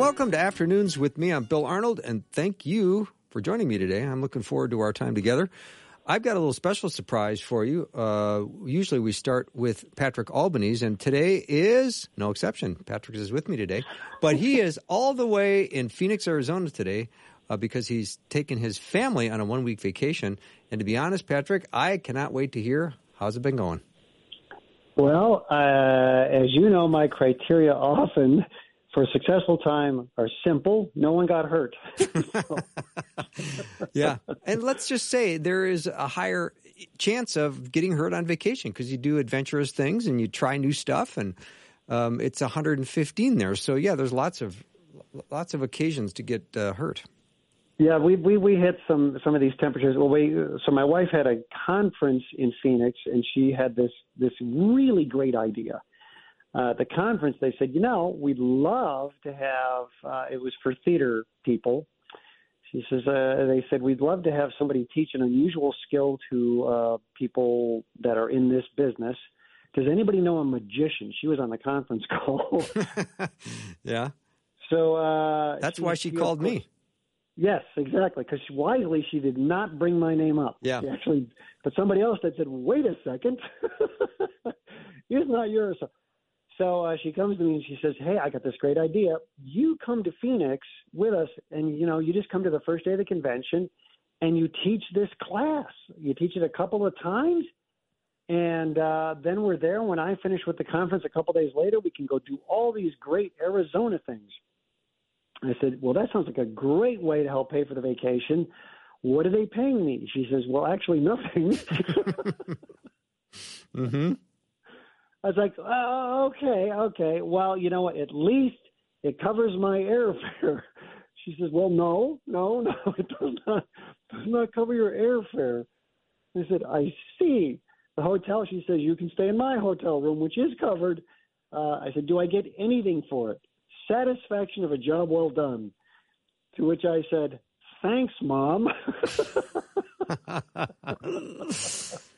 Welcome to Afternoons with me. I'm Bill Arnold, and thank you for joining me today. I'm looking forward to our time together. I've got a little special surprise for you. Uh, usually we start with Patrick Albanese, and today is no exception. Patrick is with me today, but he is all the way in Phoenix, Arizona today uh, because he's taken his family on a one week vacation. And to be honest, Patrick, I cannot wait to hear how's it been going. Well, uh, as you know, my criteria often for a successful time are simple. No one got hurt. yeah. And let's just say there is a higher chance of getting hurt on vacation because you do adventurous things and you try new stuff and um, it's 115 there. So yeah, there's lots of lots of occasions to get uh, hurt. Yeah, we, we we hit some some of these temperatures. Well, we so my wife had a conference in Phoenix, and she had this this really great idea uh, the conference, they said, you know, we'd love to have. Uh, it was for theater people. She says uh, they said we'd love to have somebody teach an unusual skill to uh, people that are in this business. Does anybody know a magician? She was on the conference call. yeah. So uh, that's she, why she, she called me. Yes, exactly. Because wisely, she did not bring my name up. Yeah. She actually, but somebody else that said, "Wait a second, it's not yours." So uh, she comes to me and she says, "Hey, I got this great idea. You come to Phoenix with us, and you know, you just come to the first day of the convention, and you teach this class. You teach it a couple of times, and uh, then we're there. When I finish with the conference a couple days later, we can go do all these great Arizona things." I said, "Well, that sounds like a great way to help pay for the vacation. What are they paying me?" She says, "Well, actually, nothing." mm-hmm. I was like, oh, okay, okay. Well, you know what? At least it covers my airfare. She says, well, no, no, no, it does not does not cover your airfare. I said, I see. The hotel, she says, you can stay in my hotel room, which is covered. Uh, I said, do I get anything for it? Satisfaction of a job well done. To which I said, thanks, mom.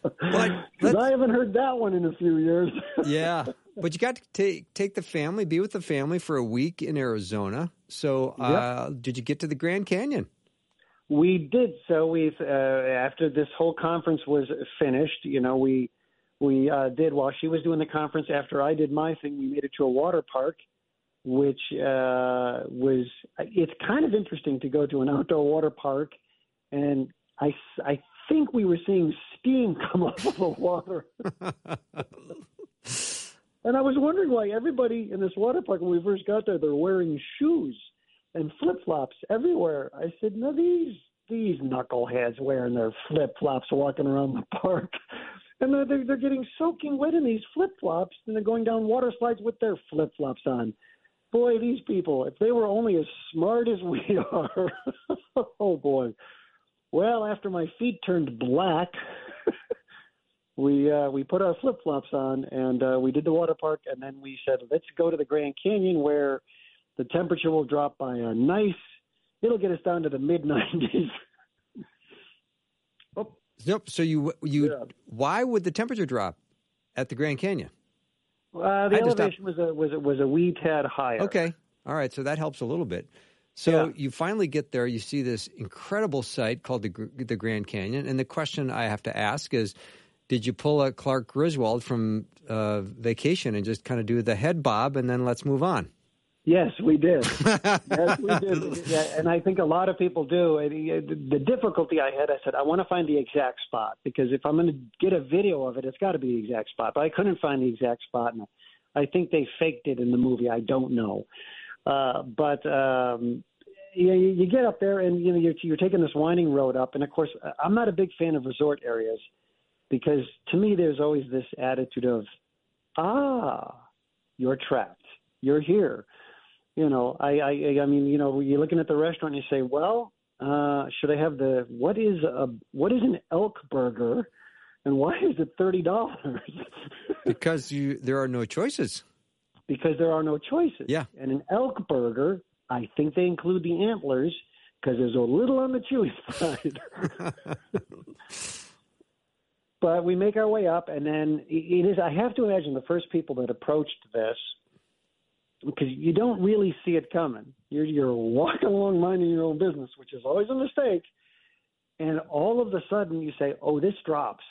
Because I haven't heard that one in a few years. yeah, but you got to take take the family, be with the family for a week in Arizona. So, uh, yep. did you get to the Grand Canyon? We did. So we, uh, after this whole conference was finished, you know, we we uh, did while she was doing the conference. After I did my thing, we made it to a water park, which uh, was. It's kind of interesting to go to an outdoor water park, and I I think we were seeing steam come up of the water. and I was wondering why everybody in this water park, when we first got there, they're wearing shoes and flip flops everywhere. I said, no, these these knuckleheads wearing their flip flops walking around the park. And they're, they're, they're getting soaking wet in these flip flops, and they're going down water slides with their flip flops on. Boy, these people, if they were only as smart as we are, oh boy. Well, after my feet turned black, we uh, we put our flip flops on and uh, we did the water park, and then we said, let's go to the Grand Canyon where the temperature will drop by a nice. It'll get us down to the mid 90s. oh. Yep. So you you yeah. why would the temperature drop at the Grand Canyon? Uh, the elevation was a was a, was a wee tad higher. Okay. All right. So that helps a little bit. So yeah. you finally get there, you see this incredible site called the the Grand Canyon, and the question I have to ask is, did you pull a Clark Griswold from uh, vacation and just kind of do the head bob and then let's move on? Yes, we did. yes, we did. And I think a lot of people do. The difficulty I had, I said, I want to find the exact spot because if I'm going to get a video of it, it's got to be the exact spot. But I couldn't find the exact spot, and I think they faked it in the movie. I don't know. Uh, but um, you, you get up there and you know you're, you're taking this winding road up, and of course I'm not a big fan of resort areas because to me there's always this attitude of ah you're trapped, you're here. You know, I, I, I mean, you know, you're looking at the restaurant and you say, well, uh, should I have the what is a what is an elk burger, and why is it thirty dollars? because you there are no choices. Because there are no choices. Yeah. And an elk burger, I think they include the antlers because there's a little on the chewy side. but we make our way up, and then it is. I have to imagine the first people that approached this because you don't really see it coming. You're you're walking along minding your own business, which is always a mistake. And all of a sudden you say, "Oh, this drops,"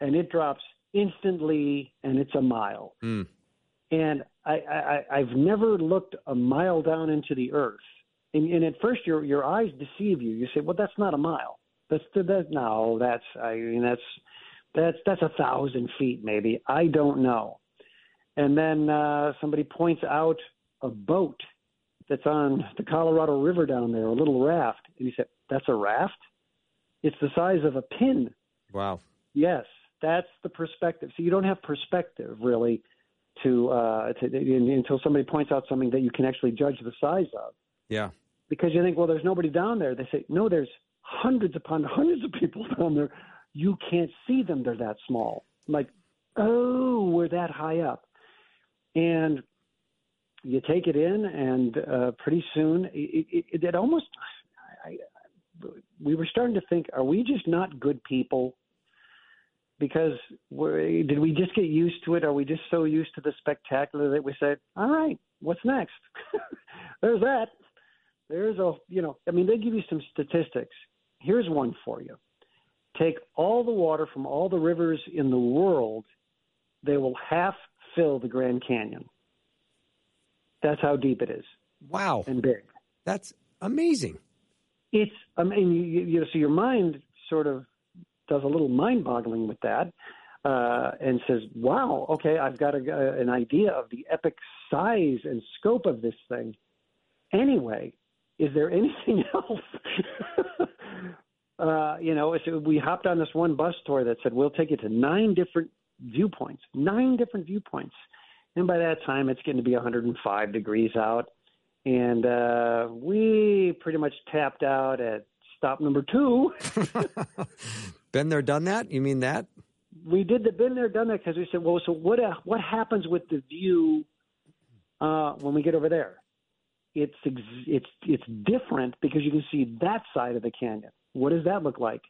and it drops instantly, and it's a mile. Mm. And I, I I've never looked a mile down into the earth. And, and at first your your eyes deceive you. You say, "Well, that's not a mile. That's that no, that's I mean that's that's that's a thousand feet maybe. I don't know." And then uh, somebody points out a boat that's on the Colorado River down there, a little raft, and he said, "That's a raft? It's the size of a pin." Wow. Yes, that's the perspective. So you don't have perspective really to, uh, to until somebody points out something that you can actually judge the size of. Yeah. Because you think, well, there's nobody down there. They say, no, there's hundreds upon hundreds of people down there. You can't see them; they're that small. I'm like, oh, we're that high up and you take it in, and uh, pretty soon it, it, it almost. I, we were starting to think, are we just not good people? Because we're, did we just get used to it? Are we just so used to the spectacular that we said, all right, what's next? There's that. There's a, you know, I mean, they give you some statistics. Here's one for you. Take all the water from all the rivers in the world, they will half fill the Grand Canyon. That's how deep it is. Wow. And big. That's amazing. It's, I mean, you, you know, so your mind sort of does a little mind boggling with that uh, and says, wow, okay, I've got a, an idea of the epic size and scope of this thing. Anyway, is there anything else? uh, you know, so we hopped on this one bus tour that said, we'll take you to nine different viewpoints, nine different viewpoints. And by that time, it's getting to be 105 degrees out. And uh, we pretty much tapped out at stop number two. been there, done that? You mean that? We did the been there, done that because we said, well, so what? Uh, what happens with the view uh, when we get over there? It's it's it's different because you can see that side of the canyon. What does that look like?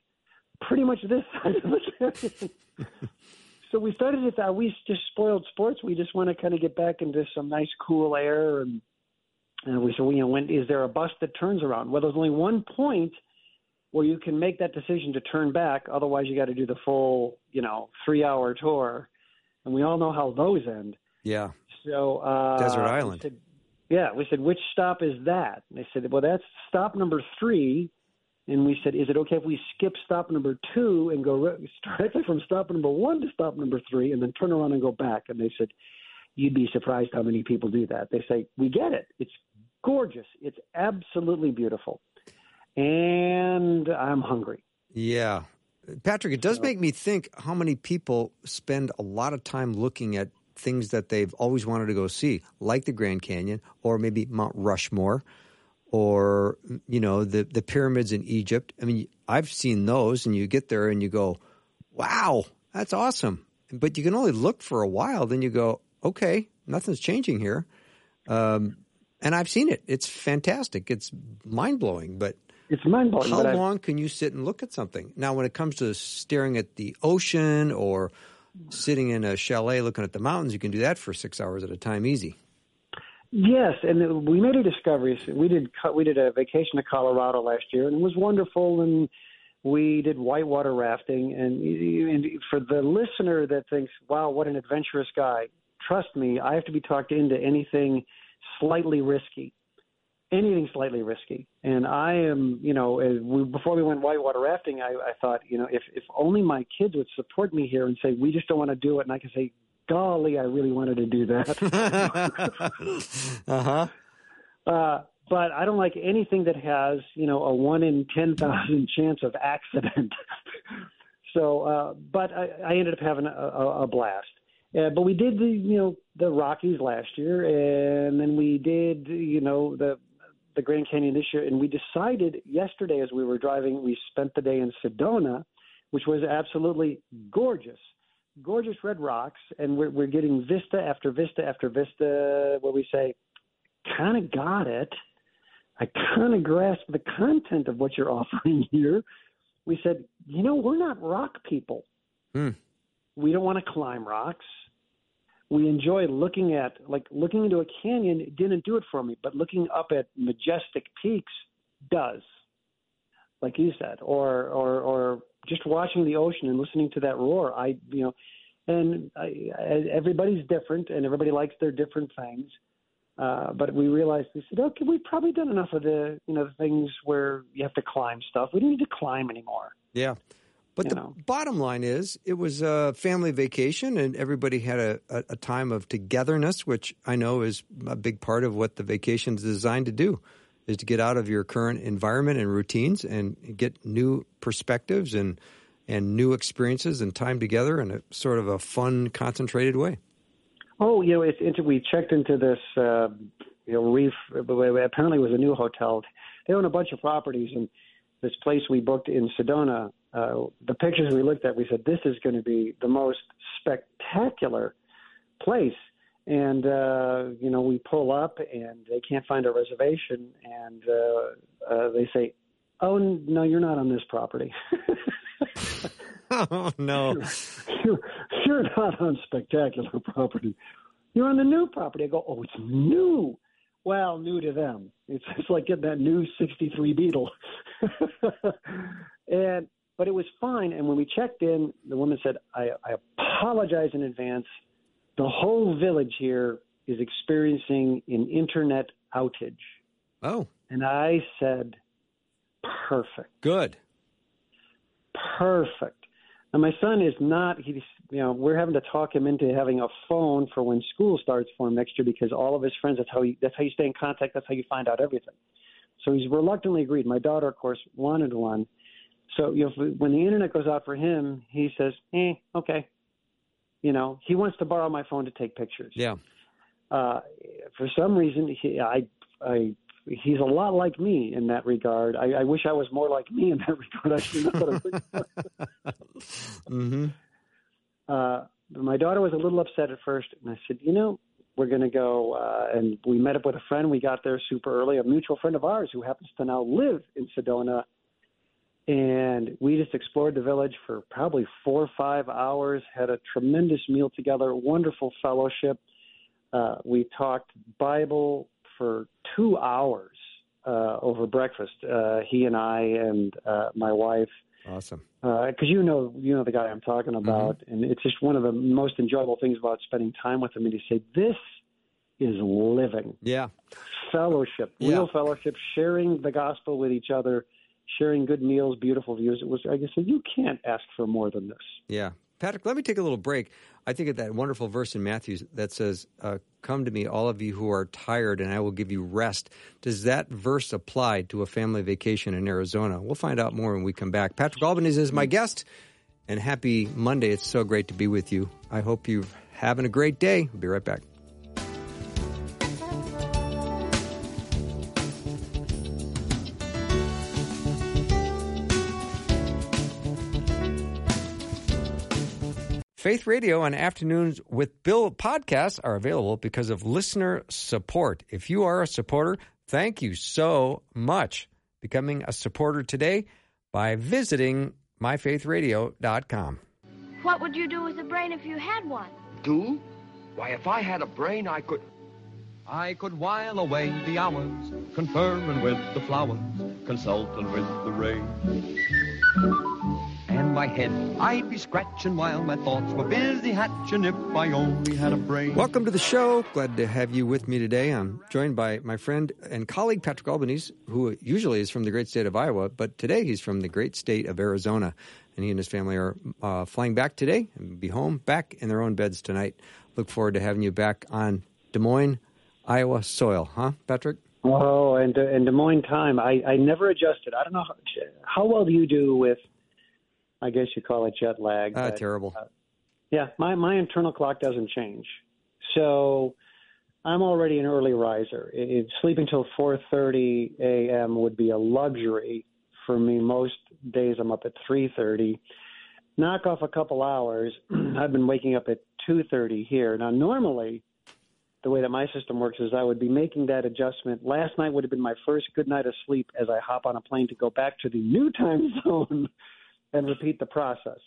Pretty much this side of the canyon so we started it. Uh, we just spoiled sports. We just want to kind of get back into some nice cool air, and, and we said, you know, when is there a bus that turns around? Well, there's only one point where you can make that decision to turn back. Otherwise, you got to do the full, you know, three-hour tour, and we all know how those end. Yeah. So uh, desert island. We said, yeah, we said, which stop is that? And they said, well, that's stop number three and we said, "Is it okay if we skip stop number two and go directly from stop number one to stop number three, and then turn around and go back?" And they said, "You'd be surprised how many people do that." They say, "We get it. It's gorgeous. It's absolutely beautiful." And I'm hungry. Yeah. Patrick, it does so, make me think how many people spend a lot of time looking at things that they've always wanted to go see, like the Grand Canyon or maybe Mount Rushmore or you know the the pyramids in Egypt. I mean, I've seen those, and you get there and you go, "Wow, that's awesome!" But you can only look for a while. Then you go, "Okay, nothing's changing here." Um, and I've seen it. It's fantastic. It's mind blowing. But it's mind blowing. How long can you sit and look at something? Now, when it comes to staring at the ocean or sitting in a chalet looking at the mountains, you can do that for six hours at a time, easy. Yes, and we made a discovery. We did we did a vacation to Colorado last year, and it was wonderful. And we did whitewater rafting. And, and for the listener that thinks, "Wow, what an adventurous guy," trust me, I have to be talked into anything slightly risky, anything slightly risky. And I am, you know, we, before we went whitewater rafting, I, I thought, you know, if if only my kids would support me here and say, "We just don't want to do it," and I can say, golly, I really wanted to do that. uh-huh. Uh, but I don't like anything that has, you know, a one in 10,000 chance of accident. so, uh, but I, I ended up having a, a, a blast. Uh, but we did the you know the Rockies last year, and then we did you know the the Grand Canyon this year, and we decided yesterday as we were driving, we spent the day in Sedona, which was absolutely gorgeous, gorgeous red rocks, and we're we're getting vista after vista after vista, where we say, kind of got it. I kind of grasp the content of what you're offering here. We said, you know, we're not rock people. Hmm. We don't want to climb rocks we enjoy looking at like looking into a canyon it didn't do it for me but looking up at majestic peaks does like you said or or or just watching the ocean and listening to that roar i you know and I, everybody's different and everybody likes their different things. Uh, but we realized we said okay we've probably done enough of the you know the things where you have to climb stuff. We don't need to climb anymore. Yeah. But the know. bottom line is, it was a family vacation, and everybody had a, a, a, time of togetherness, which I know is a big part of what the vacation is designed to do, is to get out of your current environment and routines and get new perspectives and and new experiences and time together in a sort of a fun, concentrated way. Oh, you know, it's, it's we checked into this. Uh, you know, reef apparently it was a new hotel. They own a bunch of properties, and this place we booked in Sedona uh, the pictures we looked at, we said this is going to be the most spectacular place. And uh, you know, we pull up and they can't find a reservation, and uh, uh, they say, "Oh no, you're not on this property." oh no, you're, you're not on spectacular property. You're on the new property. I go, "Oh, it's new." well, new to them. It's, it's like getting that new 63 Beetle. and but it was fine. And when we checked in, the woman said, I, I apologize in advance. The whole village here is experiencing an internet outage. Oh. And I said, perfect. Good. Perfect. And my son is not, he's, you know, we're having to talk him into having a phone for when school starts for him next year because all of his friends, that's how, he, that's how you stay in contact. That's how you find out everything. So he's reluctantly agreed. My daughter, of course, wanted one. So you know, when the internet goes out for him, he says, "Eh, okay." You know, he wants to borrow my phone to take pictures. Yeah. Uh, for some reason, he, I, I, he's a lot like me in that regard. I, I wish I was more like me in that regard. I should know what I mm-hmm. uh, my daughter was a little upset at first, and I said, "You know, we're going to go." Uh, and we met up with a friend. We got there super early. A mutual friend of ours who happens to now live in Sedona and we just explored the village for probably four or five hours had a tremendous meal together wonderful fellowship. Uh, we talked bible for two hours uh, over breakfast uh, he and i and uh, my wife. Awesome. Because uh, you know you know the guy i'm talking Mm-hmm. about and it's just one of the most enjoyable things about spending time with him and he said this is living. Yeah. Fellowship Yeah. real fellowship sharing the gospel with each other sharing good meals, beautiful views. It was, I guess, you can't ask for more than this. Yeah. Patrick, let me take a little break. I think of that wonderful verse in Matthew that says, uh, Come to me, all of you who are tired, and I will give you rest. Does that verse apply to a family vacation in Arizona? We'll find out more when we come back. Patrick Albanese is my guest, and happy Monday. It's so great to be with you. I hope you're having a great day. I'll be right back. Faith Radio and Afternoons with Bill podcasts are available because of listener support. If you are a supporter, thank you so much. Becoming a supporter today by visiting myfaithradio.com. What would you do with a brain if you had one? Do? Why, if I had a brain, I could. I could while away the hours, conferring with the flowers, consulting with the rain. And my head I'd be scratching while my thoughts were busy hatching if I only had a brain. Welcome to the show. Glad to have you with me today. I'm joined by my friend and colleague Patrick Albanese, who usually is from the great state of Iowa, but today he's from the great state of Arizona. And he and his family are uh, flying back today and be home back in their own beds tonight. Look forward to having you back on Des Moines, Iowa soil, huh, Patrick? Oh, and uh, and Des Moines time. I I never adjusted. I don't know how, how well do you do with. I guess you call it jet lag. Uh, but, terrible. uh, Yeah, my my internal clock doesn't change. So I'm already an early riser. It, it, sleeping till 4:30 a.m. would be a luxury for me. Most days I'm up at 3:30. Knock off a couple hours. I've been waking up at 2:30 here. Now normally the way that my system works is I would be making that adjustment. Last night would have been my first good night of sleep as I hop on a plane to go back to the new time zone and repeat the process.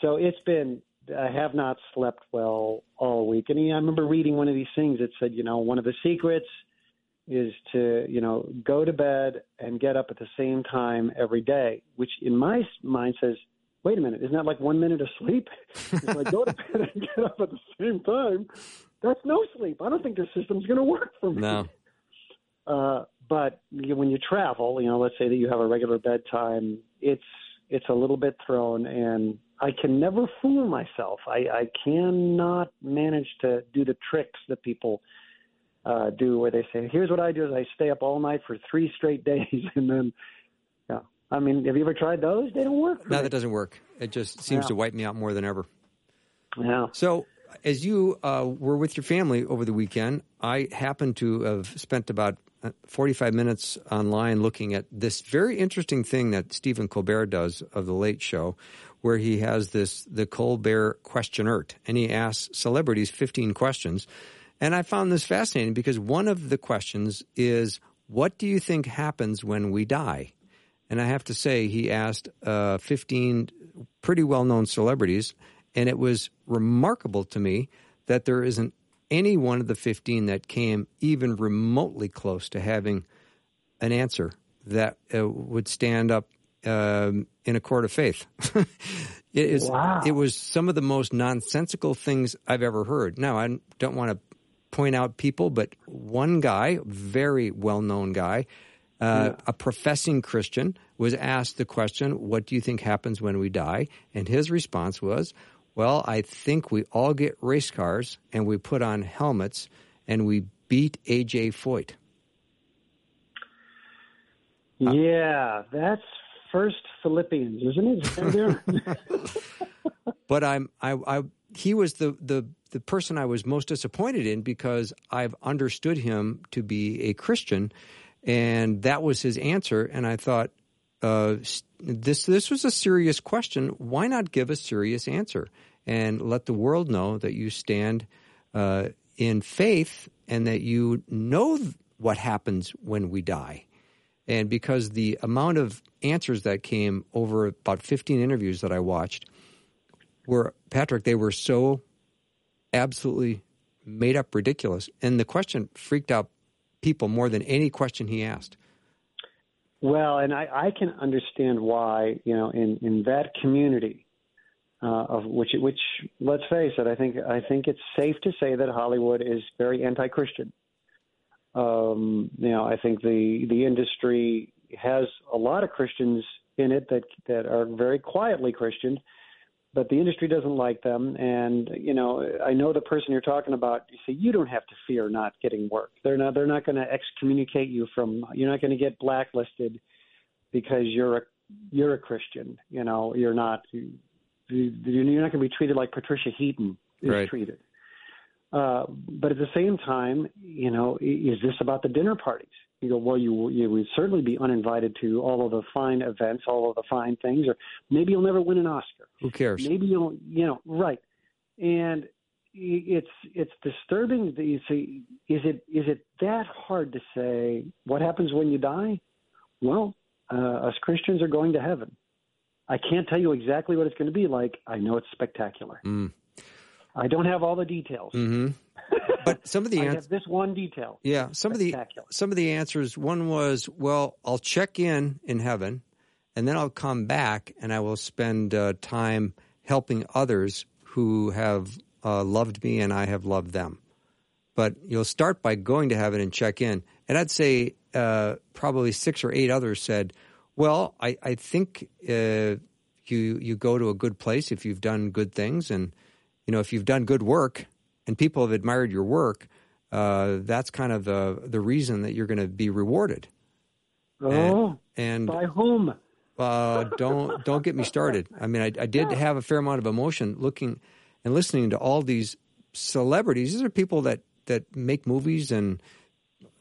So it's been I have not slept well all week. And I remember reading one of these things that said, you know, one of the secrets is to, you know, go to bed and get up at the same time every day, which in my mind says, wait a minute, isn't that like one minute of sleep? If I go to bed and get up at the same time, that's no sleep. I don't think this system's going to work for me. No. Uh, but when you travel, you know, let's say that you have a regular bedtime, it's it's a little bit thrown, and I can never fool myself. I, I cannot manage to do the tricks that people uh, do, where they say, "Here's what I do: is I stay up all night for three straight days, and then." Yeah, I mean, have you ever tried those? They don't work. no, me. that doesn't work. It just seems Yeah. to wipe me out more than ever. Yeah. So, as you uh, were with your family over the weekend, I happened to have spent about uh, 45 minutes online looking at this very interesting thing that Stephen Colbert does of The Late Show, where he has this, the Colbert Questionert, and he asks celebrities 15 questions. And I found this fascinating because one of the questions is, What do you think happens when we die? And I have to say, he asked uh, 15 pretty well known celebrities, and it was remarkable to me that there isn't any one of the 15 that came even remotely close to having an answer that uh, would stand up um, in a court of faith. it, is, Wow. it was some of the most nonsensical things I've ever heard. Now, I don't want to point out people, but one guy, very well known guy, uh, a professing Christian, was asked the question, What do you think happens when we die? And his response was, Well, I think we all get race cars and we put on helmets and we beat AJ Foyt. Yeah, that's First Philippians, isn't it? but I'm I, I he was the the the person I was most disappointed in because I've understood him to be a Christian, and that was his answer. And I thought uh, this this was a serious question. Why not give a serious answer and let the world know that you stand uh, in faith and that you know what happens when we die? And because the amount of answers that came over about 15 interviews that I watched were, Patrick, they were so absolutely made up ridiculous. And the question freaked out people more than any question he asked. Well, and I, I can understand why, you know, in, in that community, uh, of which, which let's face it, I think I think it's safe to say that Hollywood is very anti-Christian. Um, you know, I think the the industry has a lot of Christians in it that that are very quietly Christian, but the industry doesn't like them. And you know, I know the person you're talking about. You say you don't have to fear not getting work. They're not. They're not going to excommunicate you from. You're not going to get blacklisted because you're a you're a Christian. You know, you're not. You, you're not going to be treated like Patricia Heaton is Right. treated. Uh, but at the same time, you know, is this about the dinner parties? You go, well, you you would certainly be uninvited to all of the fine events, all of the fine things, or maybe you'll never win an Oscar. Who cares? Maybe you'll, you know, right. And it's it's disturbing that you say, is it is it that hard to say what happens when you die? Well, uh, us Christians are going to heaven. I can't tell you exactly what it's going to be like. I know it's spectacular. Mm. I don't have all the details. hmm But some of the answers. this one detail. Yeah, some of the some of the answers. One was, well, I'll check in in heaven, and then I'll come back and I will spend uh, time helping others who have uh, loved me and I have loved them. But you'll start by going to heaven and check in, and I'd say uh, probably six or eight others said, well, I, I think uh, you you go to a good place if you've done good things, and you know if you've done good work and people have admired your work, uh, that's kind of the the reason that you're going to be rewarded. Oh, And by whom? uh, don't don't get me started. I mean, I, I did have a fair amount of emotion looking and listening to all these celebrities. These are people that that make movies and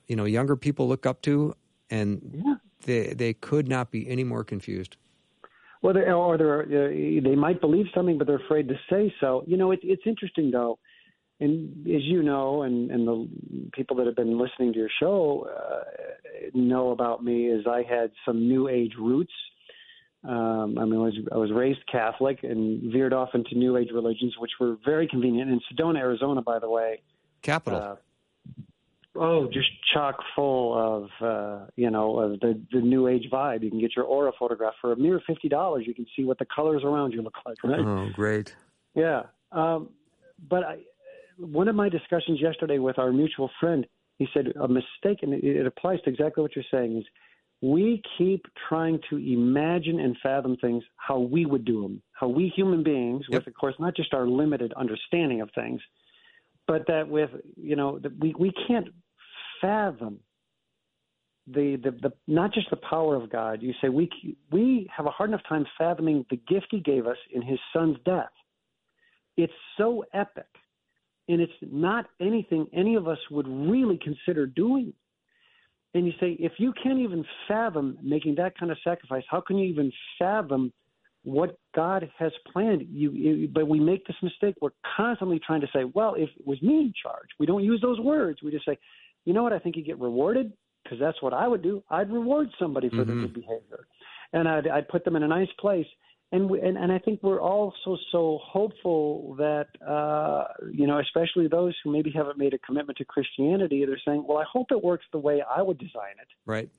you know younger people look up to, and Yeah. They they could not be any more confused. Well, they, or they're, uh, they might believe something, but they're afraid to say so. You know, it, it's interesting though, and as you know, and and the people that have been listening to your show uh, know about me, is I had some New Age roots. Um, I mean, I was I was raised Catholic and veered off into New Age religions, which were very convenient. In Sedona, Arizona, by the way, Capital. uh, oh, just chock full of uh, you know of the the new age vibe. You can get your aura photograph for a mere fifty dollars. You can see what the colors around you look like, right? oh, great. Yeah. Um, but I, one of my discussions yesterday with our mutual friend, he said a mistake, and it, it applies to exactly what you're saying, is we keep trying to imagine and fathom things how we would do them, how we human beings, Yep. with of course not just our limited understanding of things, but that with you know that we we can't fathom the, the the not just the power of God. You say we we have a hard enough time fathoming the gift He gave us in His Son's death. It's so epic, and it's not anything any of us would really consider doing. And you say, if you can't even fathom making that kind of sacrifice, how can you even fathom what God has planned? You, you, but we make this mistake. We're constantly trying to say, well, if it was me in charge, we don't use those words. We just say, you know what? I think you get rewarded because that's what I would do. I'd reward somebody for their Mhm. good behavior, and I'd, I'd put them in a nice place. And, we, and and I think we're also so hopeful that uh, you know, especially those who maybe haven't made a commitment to Christianity, they're saying, "Well, I hope it works the way I would design it, Right.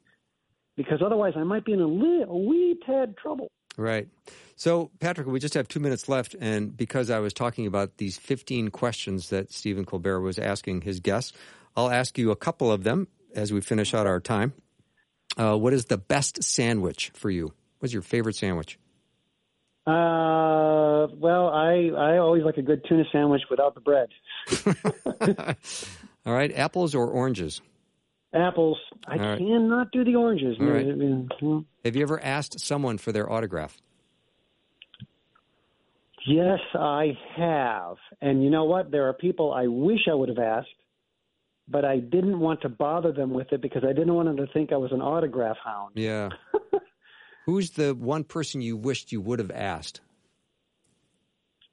because otherwise I might be in a, li- a wee tad trouble." Right. So, Patrick, we just have two minutes left. And because I was talking about these 15 questions that Stephen Colbert was asking his guests, I'll ask you a couple of them as we finish out our time. Uh, what is the best sandwich for you? What's your favorite sandwich? Uh, well, I I always like a good tuna sandwich without the bread. All right. Apples or oranges? Apples. I right. cannot do the oranges. All right. Mm, Have you ever asked someone for their autograph? Yes, I have. And you know what? There are people I wish I would have asked, but I didn't want to bother them with it because I didn't want them to think I was an autograph hound. Yeah. Who's the one person you wished you would have asked?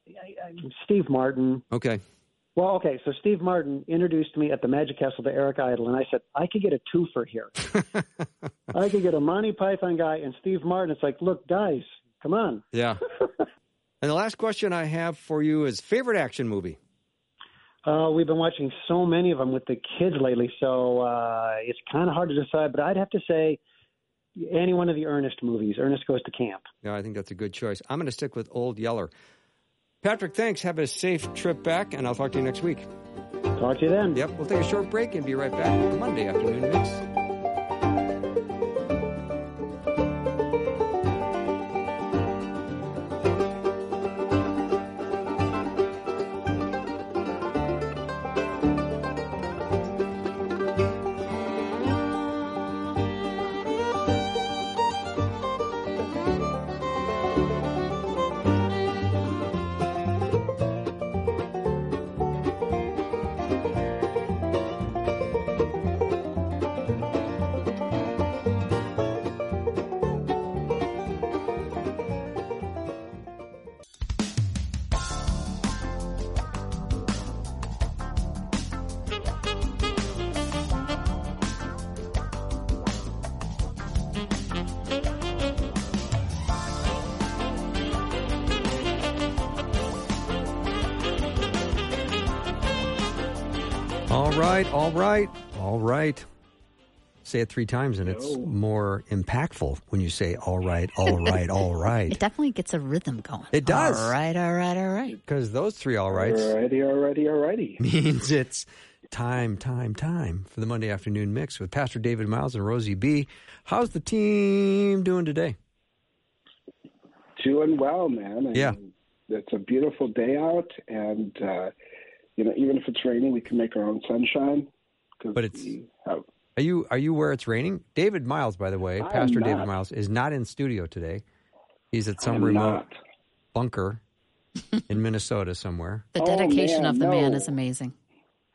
I, I, Steve Martin. Okay. Well, okay, so Steve Martin introduced me at the Magic Castle to Eric Idle, and I said, I could get a twofer here. I could get a Monty Python guy and Steve Martin. It's like, look, guys, come on. Yeah. and the last question I have for you is favorite action movie. Uh, we've been watching so many of them with the kids lately, so uh, it's kind of hard to decide. But I'd have to say any one of the Ernest movies. Ernest Goes to Camp. Yeah, I think that's a good choice. I'm going to stick with Old Yeller. Patrick, thanks. Have a safe trip back, and I'll talk to you next week. Talk to you then. Yep, we'll take a short break and be right back Monday afternoon mix. Right, all right, all right. Say it three times, and it's more impactful when you say "all right, all right, all It definitely gets a rhythm going. It does. All right, all right, all right. Because those three "all rights" Alrighty, alrighty, alrighty. means it's time, time, time for the Monday afternoon mix with Pastor David Myles and Rosey B. How's the team doing today? Doing well, man. I Yeah. mean, it's a beautiful day out, and uh, you know, even if it's raining, we can make our own sunshine. But it's- have, Are you are you where it's raining? David Myles, by the way, I am Pastor David. Myles is not in studio today. He's at some remote not. bunker in Minnesota somewhere. The Oh, dedication man, of the man is amazing.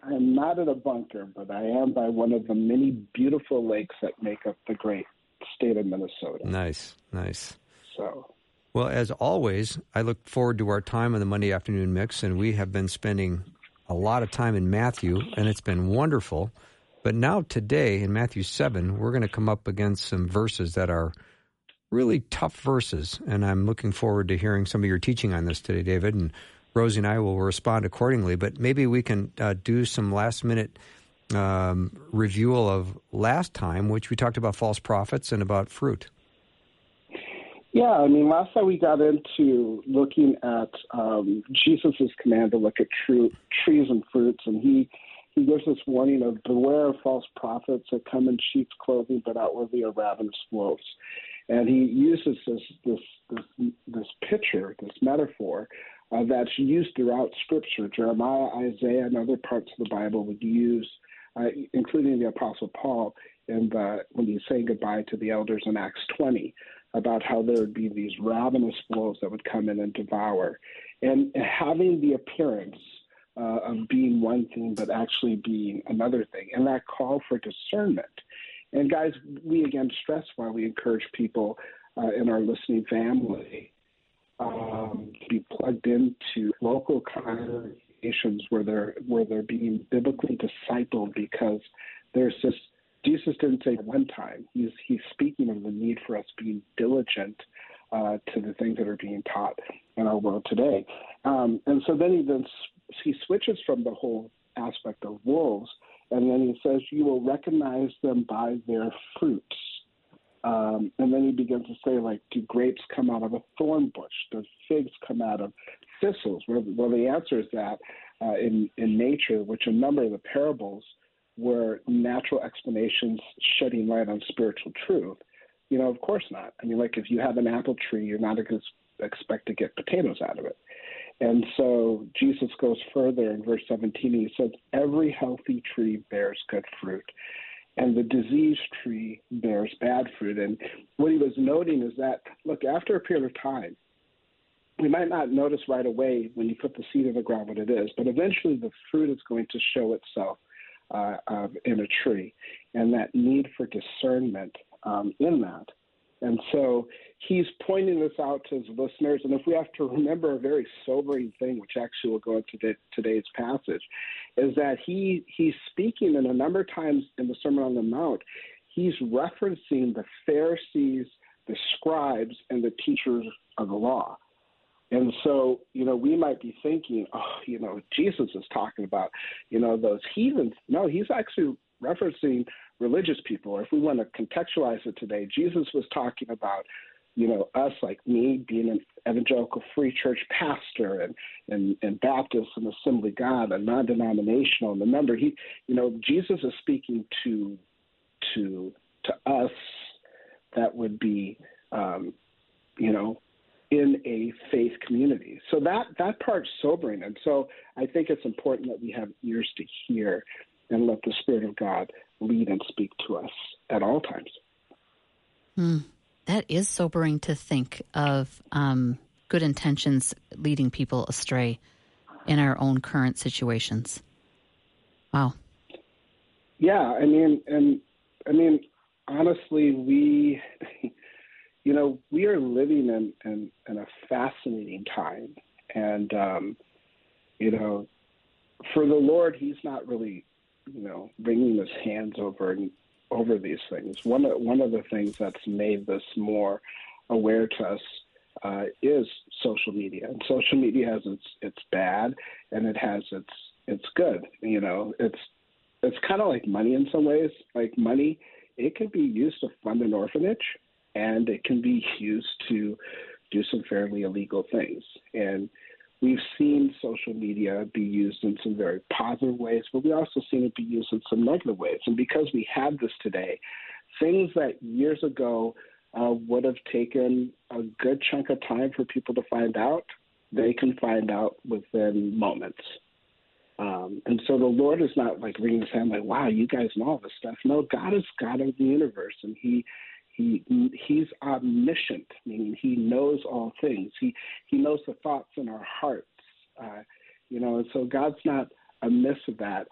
I am not at a bunker, but I am by one of the many beautiful lakes that make up the great state of Minnesota. Nice, nice. So, Well, as always, I look forward to our time on the Monday afternoon mix, and we have been spending a lot of time in Matthew, and it's been wonderful. But now, today, in Matthew 7, we're going to come up against some verses that are really tough verses, and I'm looking forward to hearing some of your teaching on this today, David. And Rosey and I will respond accordingly, but maybe we can uh, do some last minute um, review of last time, which we talked about false prophets and about fruit. Yeah, I mean, last time we got into looking at um, Jesus' command to look at true, trees and fruits, and he he gives this warning of beware of false prophets that come in sheep's clothing, but outwardly are ravenous wolves. And he uses this this this this picture, this metaphor, uh, that's used throughout Scripture. Jeremiah, Isaiah, and other parts of the Bible would use, uh, including the Apostle Paul, in the, when he's saying goodbye to the elders in Acts 20, about how there would be these ravenous wolves that would come in and devour, and having the appearance uh, of being one thing, but actually being another thing, and that call for discernment. And guys, we again stress why we encourage people uh, in our listening family um, to be plugged into local congregations where they're where they're being biblically discipled because there's this Jesus didn't say one time. He's he's speaking of the need for us being diligent uh, to the things that are being taught in our world today. Um, and so then he then he switches from the whole aspect of wolves, and then he says, "You will recognize them by their fruits." Um, and then he begins to say, like, do grapes come out of a thorn bush? Do figs come out of thistles? Well, well the answer is that uh, in, in nature, which a number of the parables were natural explanations shedding light on spiritual truth. You know, of course not. I mean, like, if you have an apple tree, you're not going to expect to get potatoes out of it. And so Jesus goes further in verse 17. He says, Every healthy tree bears good fruit and the diseased tree bears bad fruit. And what he was noting is that, look, after a period of time, we might not notice right away when you put the seed in the ground what it is, but eventually the fruit is going to show itself uh, uh, in a tree, and that need for discernment um, in that. And so he's pointing this out to his listeners. And if we have to remember a very sobering thing, which actually will go into the, today's passage, is that he he's speaking in a number of times in the Sermon on the Mount. He's referencing the Pharisees, the scribes, and the teachers of the law. And so, you know, we might be thinking, oh, you know, Jesus is talking about, you know, those heathens. No, he's actually referencing religious people. Or if we want to contextualize it today, Jesus was talking about, you know, us like me being an evangelical free church pastor and, and, and Baptist and Assembly God and non denominational. And remember, he, you know, Jesus is speaking to, to, to us that would be, um, you know, in a faith community. So that that part's sobering, and so I think it's important that we have ears to hear and let the Spirit of God lead and speak to us at all times. Hmm. That is sobering to think of um, good intentions leading people astray in our own current situations. Wow. Yeah, I mean, and I mean, honestly, we, you know, we are living in in, in a fascinating time, and um, you know, for the Lord, He's not really, you know, bringing His hands over over these things. One of, one of the things that's made this more aware to us uh, is social media, and social media has its its bad, and it has its its good. You know, it's it's kind of like money in some ways. Like money, it can be used to fund an orphanage, and it can be used to do some fairly illegal things. And we've seen social media be used in some very positive ways, but we also seen it be used in some negative ways. And because we have this today, things that years ago uh, would have taken a good chunk of time for people to find out, they can find out within moments. Um, and so the Lord is not like wringing his hand, like, "Wow, you guys know all this stuff." No, God is God of the universe, and He He He's omniscient, meaning He knows all things. He He knows the thoughts in our hearts. Uh, you know, and so God's not amiss of that.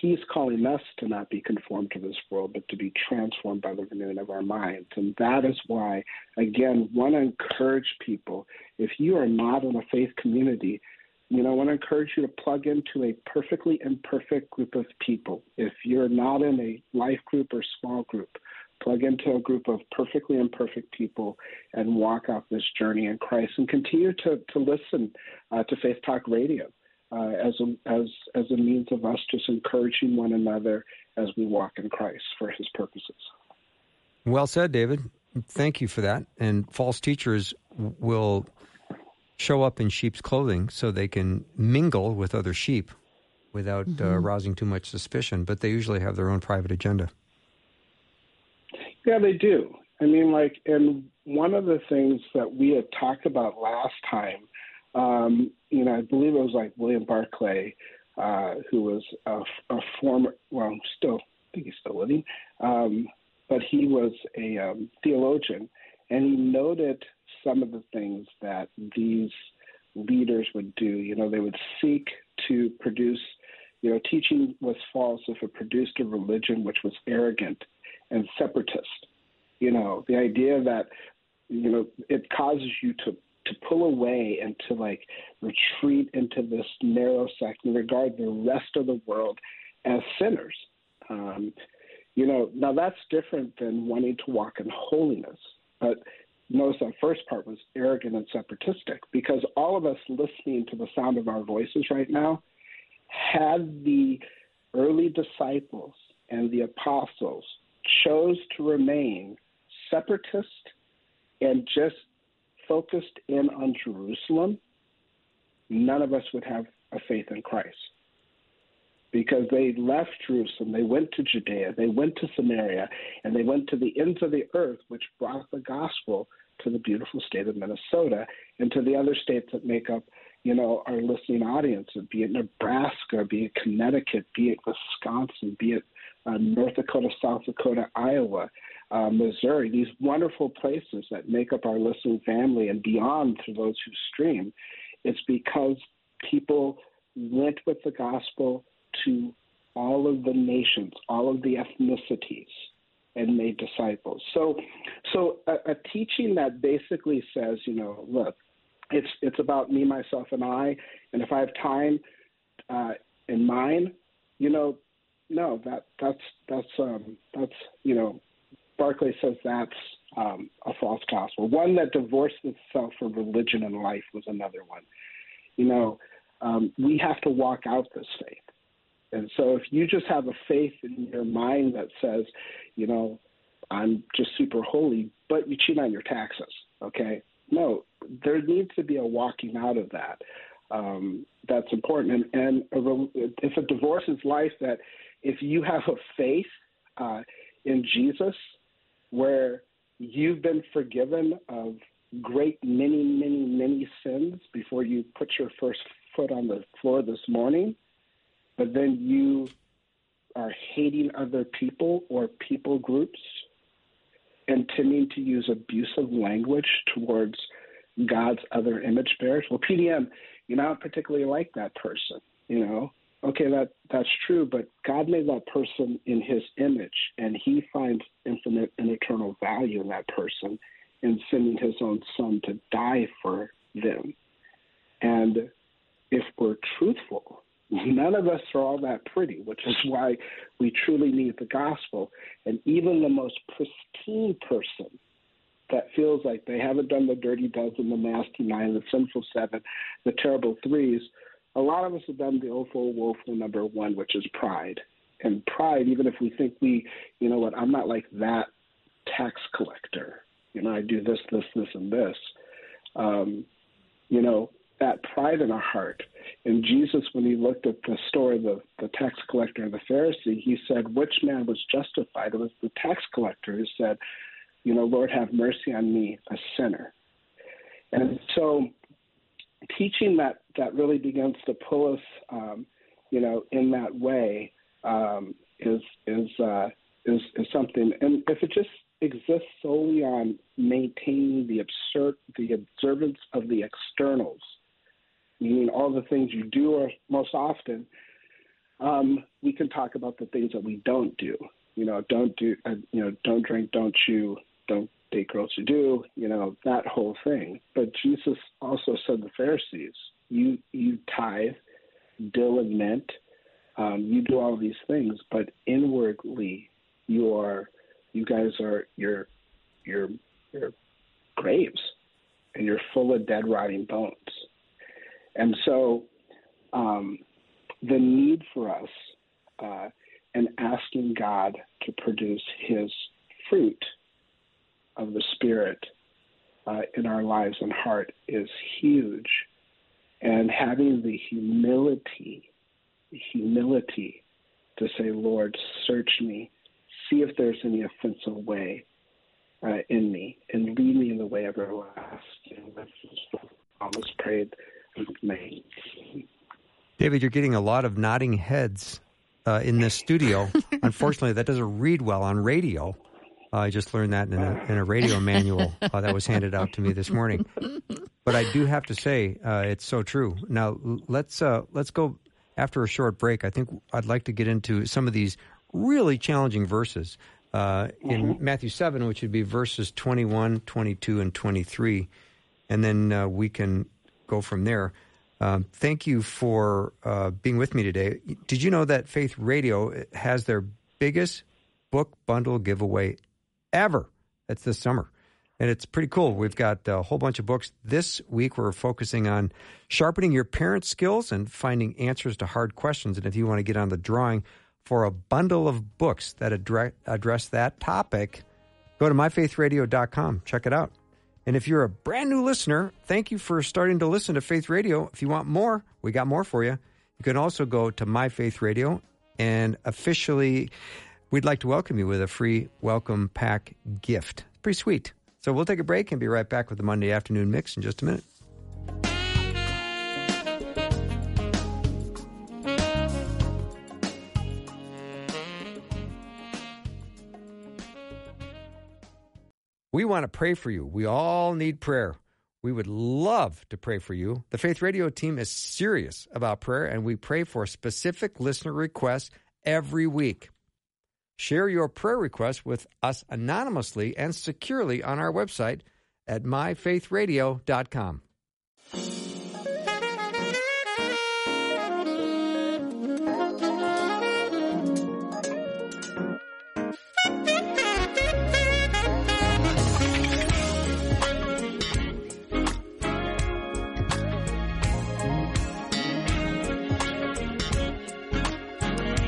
He's calling us to not be conformed to this world, but to be transformed by the renewing of our minds. And that is why, again, want to encourage people if you are not in a faith community, you know, I want to encourage you to plug into a perfectly imperfect group of people. If you're not in a life group or small group, plug into a group of perfectly imperfect people and walk out this journey in Christ and continue to, to listen uh, to Faith Talk Radio uh, as, a, as, as a means of us just encouraging one another as we walk in Christ for his purposes. Well said, David. Thank you for that. And false teachers will show up in sheep's clothing so they can mingle with other sheep without uh, mm-hmm. uh, arousing too much suspicion, but they usually have their own private agenda. Yeah, they do. I mean, like, and one of the things that we had talked about last time, um, you know, I believe it was like William Barclay, uh, who was a, a, former, well, still, I think he's still living, um, but he was a um, theologian, and he noted some of the things that these leaders would do. You know, they would seek to produce, you know, teaching was false if it produced a religion which was arrogant and separatist. You know, the idea that, you know, it causes you to to pull away and to like retreat into this narrow sect and regard the rest of the world as sinners. Um, you know, now that's different than wanting to walk in holiness. But notice that first part was arrogant and separatistic because all of us listening to the sound of our voices right now had the early disciples and the apostles chose to remain separatist and just focused in on Jerusalem, none of us would have a faith in Christ. Because they left Jerusalem, they went to Judea, they went to Samaria, and they went to the ends of the earth, which brought the gospel to the beautiful state of Minnesota and to the other states that make up, you know, our listening audience, be it Nebraska, be it Connecticut, be it Wisconsin, be it uh, North Dakota, South Dakota, Iowa, uh, Missouri, these wonderful places that make up our listening family and beyond to those who stream, it's because people went with the gospel to all of the nations, all of the ethnicities, and made disciples. So, so a, a teaching that basically says, you know, look, it's it's about me, myself, and I, and if I have time uh, in mine, you know, no, that that's that's um, that's you know, Barclay says that's um, a false gospel. One that divorced itself from religion and life was another one. You know, um, we have to walk out this faith. And so if you just have a faith in your mind that says, you know, I'm just super holy, but you cheat on your taxes, okay? No, there needs to be a walking out of that. Um, that's important. And, and a, if a divorce is life, that if you have a faith uh, in Jesus where you've been forgiven of great many, many, many sins before you put your first foot on the floor this morning, but then you are hating other people or people groups intending to use abusive language towards God's other image bearers. Well, PDM, you're not particularly like that person, you know okay, that that's true, but God made that person in His image, and He finds infinite and eternal value in that person, in sending His own Son to die for them. And if we're truthful, none of us are all that pretty, which is why we truly need the gospel. And even the most pristine person that feels like they haven't done the dirty dozen, the nasty nine, the sinful seven, the terrible threes a lot of us have done the awful, woeful number one, which is pride. And pride, even if we think we, you know what, I'm not like that tax collector. You know, I do this, this, this, and this. Um, you know, that pride in our heart. And Jesus, when he looked at the story of the, the tax collector and the Pharisee, he said, Which man was justified? It was the tax collector who said, You know, Lord, have mercy on me, a sinner. And so teaching that that really begins to pull us, um, you know, in that way um, is is, uh, is is something. And if it just exists solely on maintaining the absurd the observance of the externals, meaning all the things you do or most often. Um, we can talk about the things that we don't do. You know, don't do uh, you know, don't drink, don't chew, don't date girls to do. You know that whole thing. But Jesus also said the Pharisees, "You you tithe, dill and mint." Um, you do all these things, but inwardly you are you guys are you're you're you're graves and you're full of dead rotting bones. And so um, the need for us uh, and asking God to produce his fruit of the Spirit uh, in our lives and heart is huge. And having the humility, the humility to say, Lord, search me see if there's any offensive way uh, in me and lead me in the way everlasting. That's what Thomas prayed. David, you're getting a lot of nodding heads uh, in this studio. Unfortunately, that doesn't read well on radio. I just learned that in a, in a radio manual uh, that was handed out to me this morning. But I do have to say, uh, it's so true. Now let's uh, let's go after a short break. I think I'd like to get into some of these really challenging verses uh, in mm-hmm. Matthew 7, which would be verses 21, 22, and 23. And then uh, we can go from there. Um, thank you for uh, being with me today. Did you know that Faith Radio has their biggest book bundle giveaway ever? That's this summer. And it's pretty cool. We've got a whole bunch of books. This week, we're focusing on sharpening your parent skills and finding answers to hard questions. And if you want to get on the drawing, for a bundle of books that address, address that topic, go to myfaithradio.com. Check it out. And if you're a brand new listener, thank you for starting to listen to Faith Radio. If you want more, we got more for you. You can also go to My Faith Radio and officially, we'd like to welcome you with a free welcome pack gift. Pretty sweet. So we'll take a break and be right back with the Monday afternoon mix in just a minute. We want to pray for you. We all need prayer. We would love to pray for you. The Faith Radio team is serious about prayer, and we pray for specific listener requests every week. Share your prayer requests with us anonymously and securely on our website at myfaithradio.com.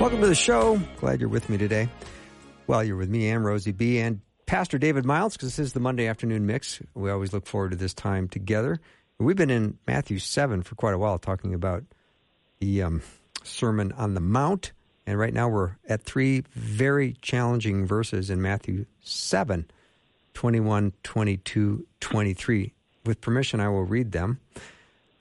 Welcome to the show. Glad you're with me today. Well, you're with me and Rosey B. and Pastor David Myles because this is the Monday afternoon mix. We always look forward to this time together. We've been in Matthew 7 for quite a while talking about the um, Sermon on the Mount. And right now we're at three very challenging verses in Matthew 7 21, 22, 23. With permission, I will read them.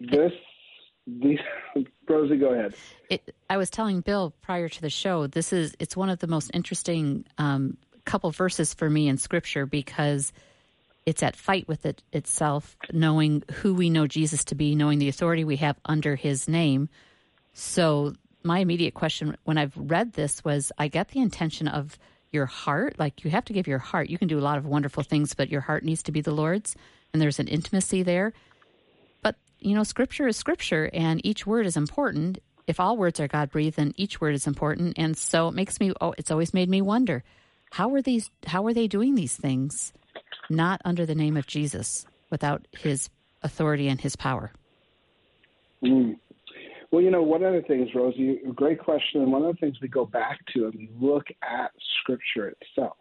this Rosey, go ahead. It, I was telling Bill prior to the show. This is it's one of the most interesting um, couple verses for me in Scripture because it's at fight with it itself, knowing who we know Jesus to be, knowing the authority we have under His name. So my immediate question when I've read this was, I get the intention of your heart. Like you have to give your heart. You can do a lot of wonderful things, but your heart needs to be the Lord's, and there's an intimacy there you know, scripture is scripture and each word is important. If all words are God breathed, then each word is important. And so it makes me, oh, it's always made me wonder how are these, how are they doing these things not under the name of Jesus without his authority and his power? Mm. Well, you know, one of the things, Rosey, great question. And one of the things we go back to and we look at Scripture itself.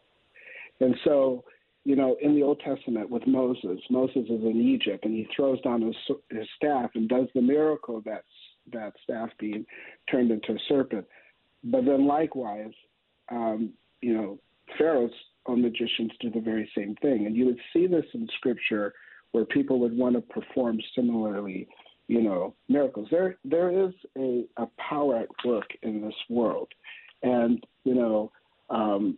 And so, you know, in the Old Testament with Moses, Moses is in Egypt and he throws down his, his staff and does the miracle that that staff being turned into a serpent. But then likewise, um, you know, Pharaoh's own magicians do the very same thing. And you would see this in scripture where people would want to perform similarly, you know, miracles. There there is a, a power at work in this world. And, you know, um,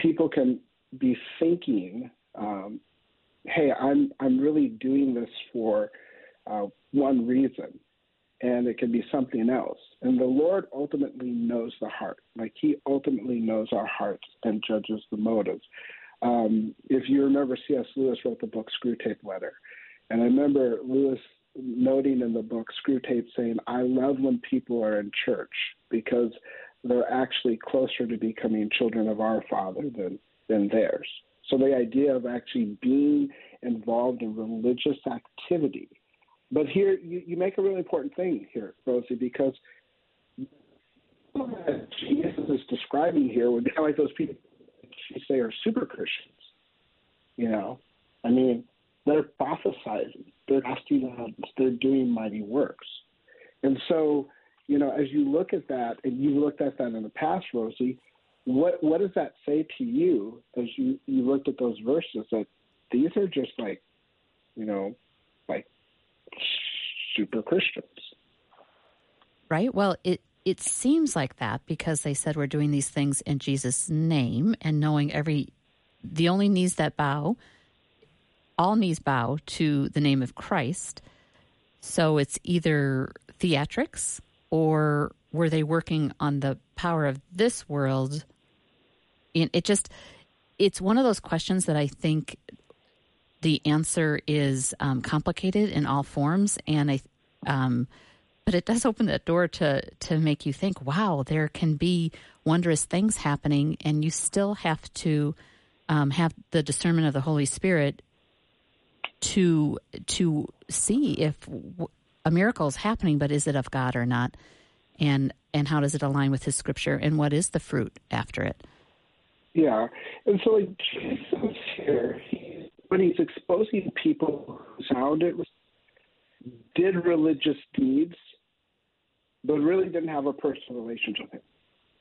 people can be thinking, um, hey, I'm I'm really doing this for uh, one reason and it can be something else. And the Lord ultimately knows the heart. Like He ultimately knows our hearts and judges the motives. Um, if you remember, C.S. Lewis wrote the book Screwtape Letter. And I remember Lewis noting in the book Screwtape saying, I love when people are in church because they're actually closer to becoming children of our Father than, than theirs. So the idea of actually being involved in religious activity but here, you, you make a really important thing here, Rosey, because what Jesus is describing here would be like those people you say are super Christians. You know, I mean, they're prophesizing, they're casting out, they're doing mighty works, and so you know, as you look at that, and you've looked at that in the past, Rosey, what what does that say to you as you you looked at those verses? That these are just like, you know, like super Christians. Right. Well, it it seems like that because they said we're doing these things in Jesus' name and knowing every the only knees that bow, all knees bow to the name of Christ. So it's either theatrics or were they working on the power of this world? It just it's one of those questions that I think the answer is um, complicated in all forms, and I, um, but it does open that door to to make you think. Wow, there can be wondrous things happening, and you still have to um, have the discernment of the Holy Spirit to to see if a miracle is happening, but is it of God or not, and and how does it align with His Scripture, and what is the fruit after it? Yeah, and so like Jesus here, when he's exposing people who sounded did religious deeds, but really didn't have a personal relationship with him.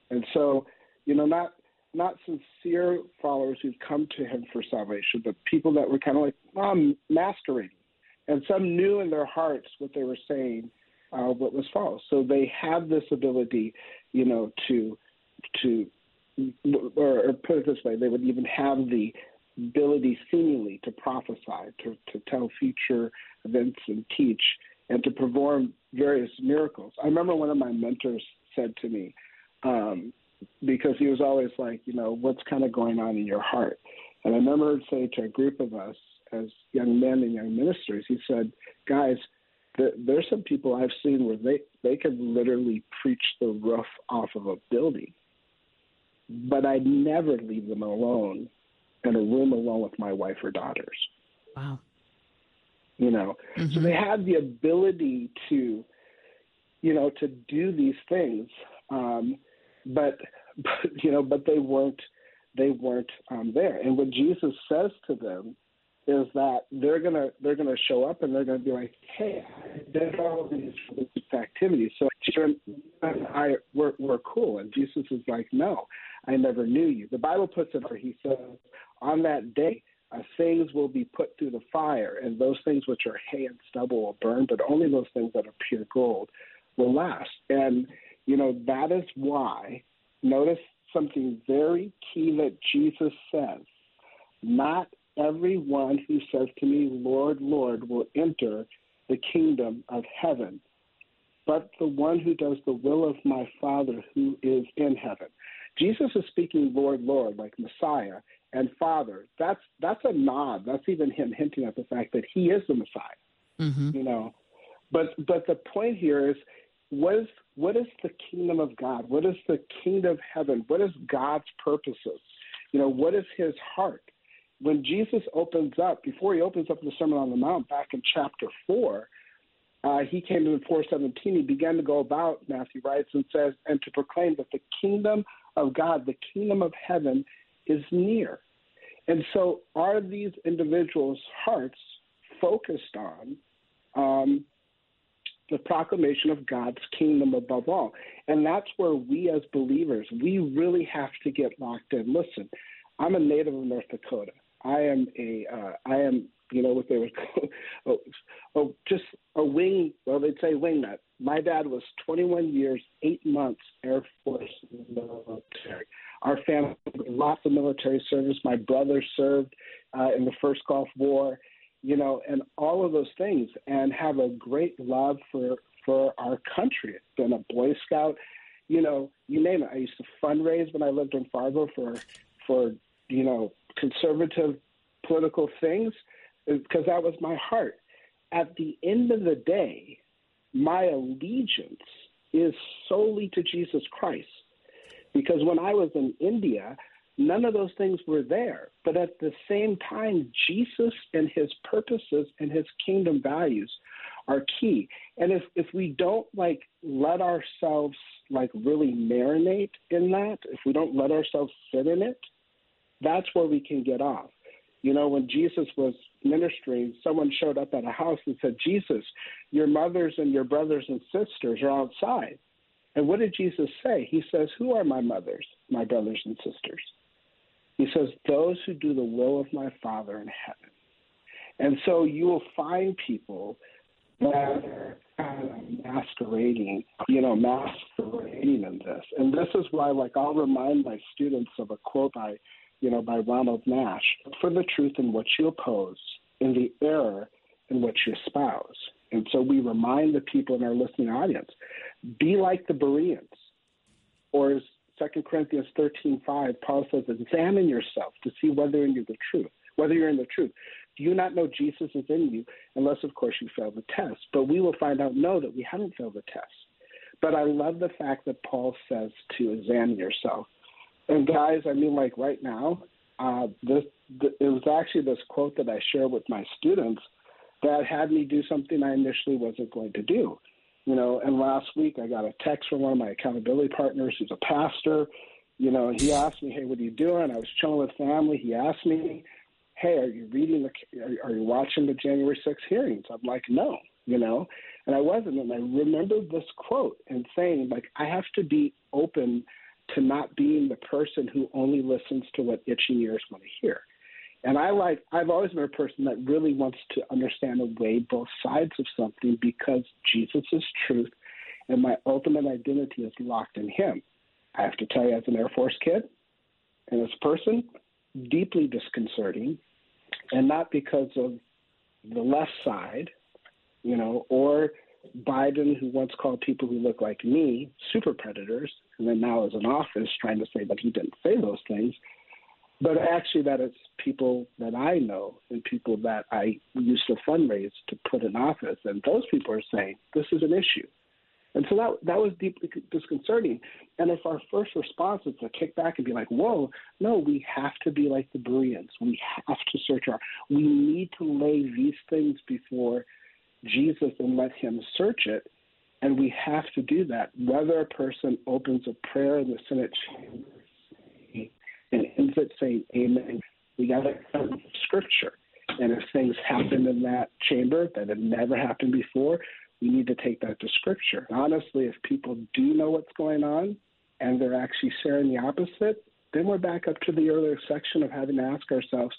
And so, you know, not not sincere followers who've come to him for salvation, but people that were kind of like masquerading. And some knew in their hearts what they were saying, uh, what was false. So they had this ability, you know, to to or, or put it this way, they would even have the ability seemingly to prophesy, to, to tell future events and teach, and to perform various miracles. I remember one of my mentors said to me, um, because he was always like, you know, what's kind of going on in your heart? And I remember him say to a group of us as young men and young ministers, he said, guys, there's some people I've seen where they, they could literally preach the roof off of a building, but I'd never leave them alone in a room alone with my wife or daughters. Wow. You know, mm-hmm. so they had the ability to, you know, to do these things, um, but, but you know, but they weren't they weren't um, there. And what Jesus says to them is that they're gonna they're gonna show up and they're gonna be like, hey, I did all these activities, so I we're, we're cool. And Jesus is like, no, I never knew you. The Bible puts it where he says, on that day, uh, things will be put through the fire, and those things which are hay and stubble will burn, but only those things that are pure gold will last. And, you know, that is why, notice something very key that Jesus says not everyone who says to me, Lord, Lord, will enter the kingdom of heaven, but the one who does the will of my Father who is in heaven. Jesus is speaking Lord, Lord, like Messiah, and Father. That's that's a nod. That's even him hinting at the fact that he is the Messiah. Mm-hmm. You know, but but the point here is what is what is the kingdom of God? What is the kingdom of heaven? What is God's purposes? You know, what is His heart? When Jesus opens up, before he opens up the Sermon on the Mount, back in chapter four, uh, he came in 417. He began to go about, Matthew writes, and says, and to proclaim that the kingdom of God, the kingdom of heaven, is near. And so, are these individuals' hearts focused on um, the proclamation of God's kingdom above all? And that's where we, as believers, we really have to get locked in. Listen, I'm a native of North Dakota. I am a, uh, I am, you know, what they would call, oh, oh, just a wing. Well, they'd say wingnut. My dad was 21 years, eight months Air Force military. Our family, lots of military service. My brother served uh, in the first Gulf War, you know, and all of those things, and have a great love for for our country. Been a Boy Scout, you know, you name it. I used to fundraise when I lived in Fargo for for you know conservative political things because that was my heart. At the end of the day, my allegiance is solely to Jesus Christ. Because when I was in India, none of those things were there. But at the same time, Jesus and his purposes and his kingdom values are key. And if, if we don't like let ourselves like really marinate in that, if we don't let ourselves sit in it, that's where we can get off. You know, when Jesus was ministering, someone showed up at a house and said, Jesus, your mothers and your brothers and sisters are outside. And what did Jesus say? He says, Who are my mothers, my brothers and sisters? He says, Those who do the will of my Father in heaven. And so you will find people that are masquerading, you know, masquerading in this. And this is why, like, I'll remind my students of a quote by, you know, by Ronald Nash for the truth in what you oppose, in the error in what you espouse. And so we remind the people in our listening audience be like the Bereans. Or as 2 Corinthians 13 5, Paul says, examine yourself to see whether you're the truth, whether you're in the truth. Do you not know Jesus is in you, unless, of course, you fail the test? But we will find out, no, that we haven't failed the test. But I love the fact that Paul says to examine yourself. And guys, I mean, like right now, uh, this it was actually this quote that I share with my students that had me do something I initially wasn't going to do. You know, and last week I got a text from one of my accountability partners who's a pastor. You know, he asked me, "Hey, what are you doing?" I was chilling with family. He asked me, "Hey, are you reading the? Are, are you watching the January 6th hearings?" I'm like, "No," you know, and I wasn't. And I remembered this quote and saying, like, I have to be open to not being the person who only listens to what itching ears want to hear. And I like I've always been a person that really wants to understand and weigh both sides of something because Jesus is truth and my ultimate identity is locked in him. I have to tell you as an Air Force kid and as a person, deeply disconcerting and not because of the left side, you know, or Biden, who once called people who look like me super predators, and then now is in office trying to say that he didn't say those things but actually that it's people that I know and people that I used to fundraise to put in office, and those people are saying this is an issue. And so that that was deeply disconcerting. And if our first response is to kick back and be like, "Whoa, no, we have to be like the Bereans. We have to search our. We need to lay these things before Jesus and let Him search it." And we have to do that, whether a person opens a prayer in the Senate chamber and ends it saying amen. We got to come scripture. And if things happen in that chamber that have never happened before, we need to take that to scripture. Honestly, if people do know what's going on and they're actually sharing the opposite, then we're back up to the earlier section of having to ask ourselves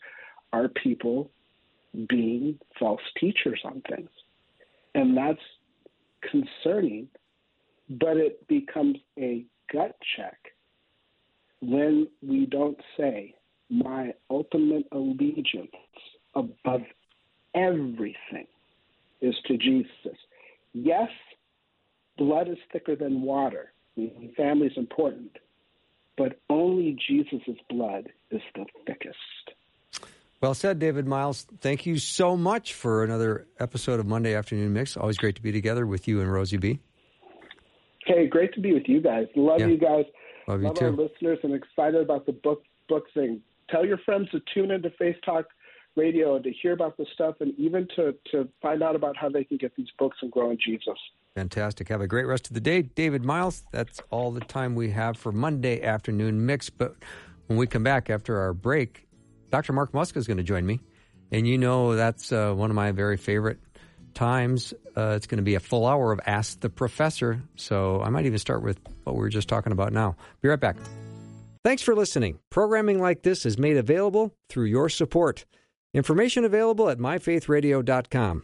are people being false teachers on things? And that's concerning, but it becomes a gut check when we don't say, my ultimate allegiance above everything is to Jesus. Yes, blood is thicker than water. Family is important, but only Jesus' blood is the thickest. Well said, David Myles. Thank you so much for another episode of Monday Afternoon Mix. Always great to be together with you and Rosey B. Hey, great to be with you guys. Love yeah. you guys. Love you Love too. our listeners and excited about the book book thing. Tell your friends to tune into Faith Talk Radio and to hear about the stuff and even to, to find out about how they can get these books and grow in Jesus. Fantastic. Have a great rest of the day. David Myles, that's all the time we have for Monday afternoon mix. But when we come back after our break, Dr. Mark Muska is going to join me. And you know that's uh, one of my very favorite times. Uh, it's going to be a full hour of Ask the Professor. So I might even start with what we were just talking about now. Be right back. Thanks for listening. Programming like this is made available through your support. Information available at myfaithradio.com.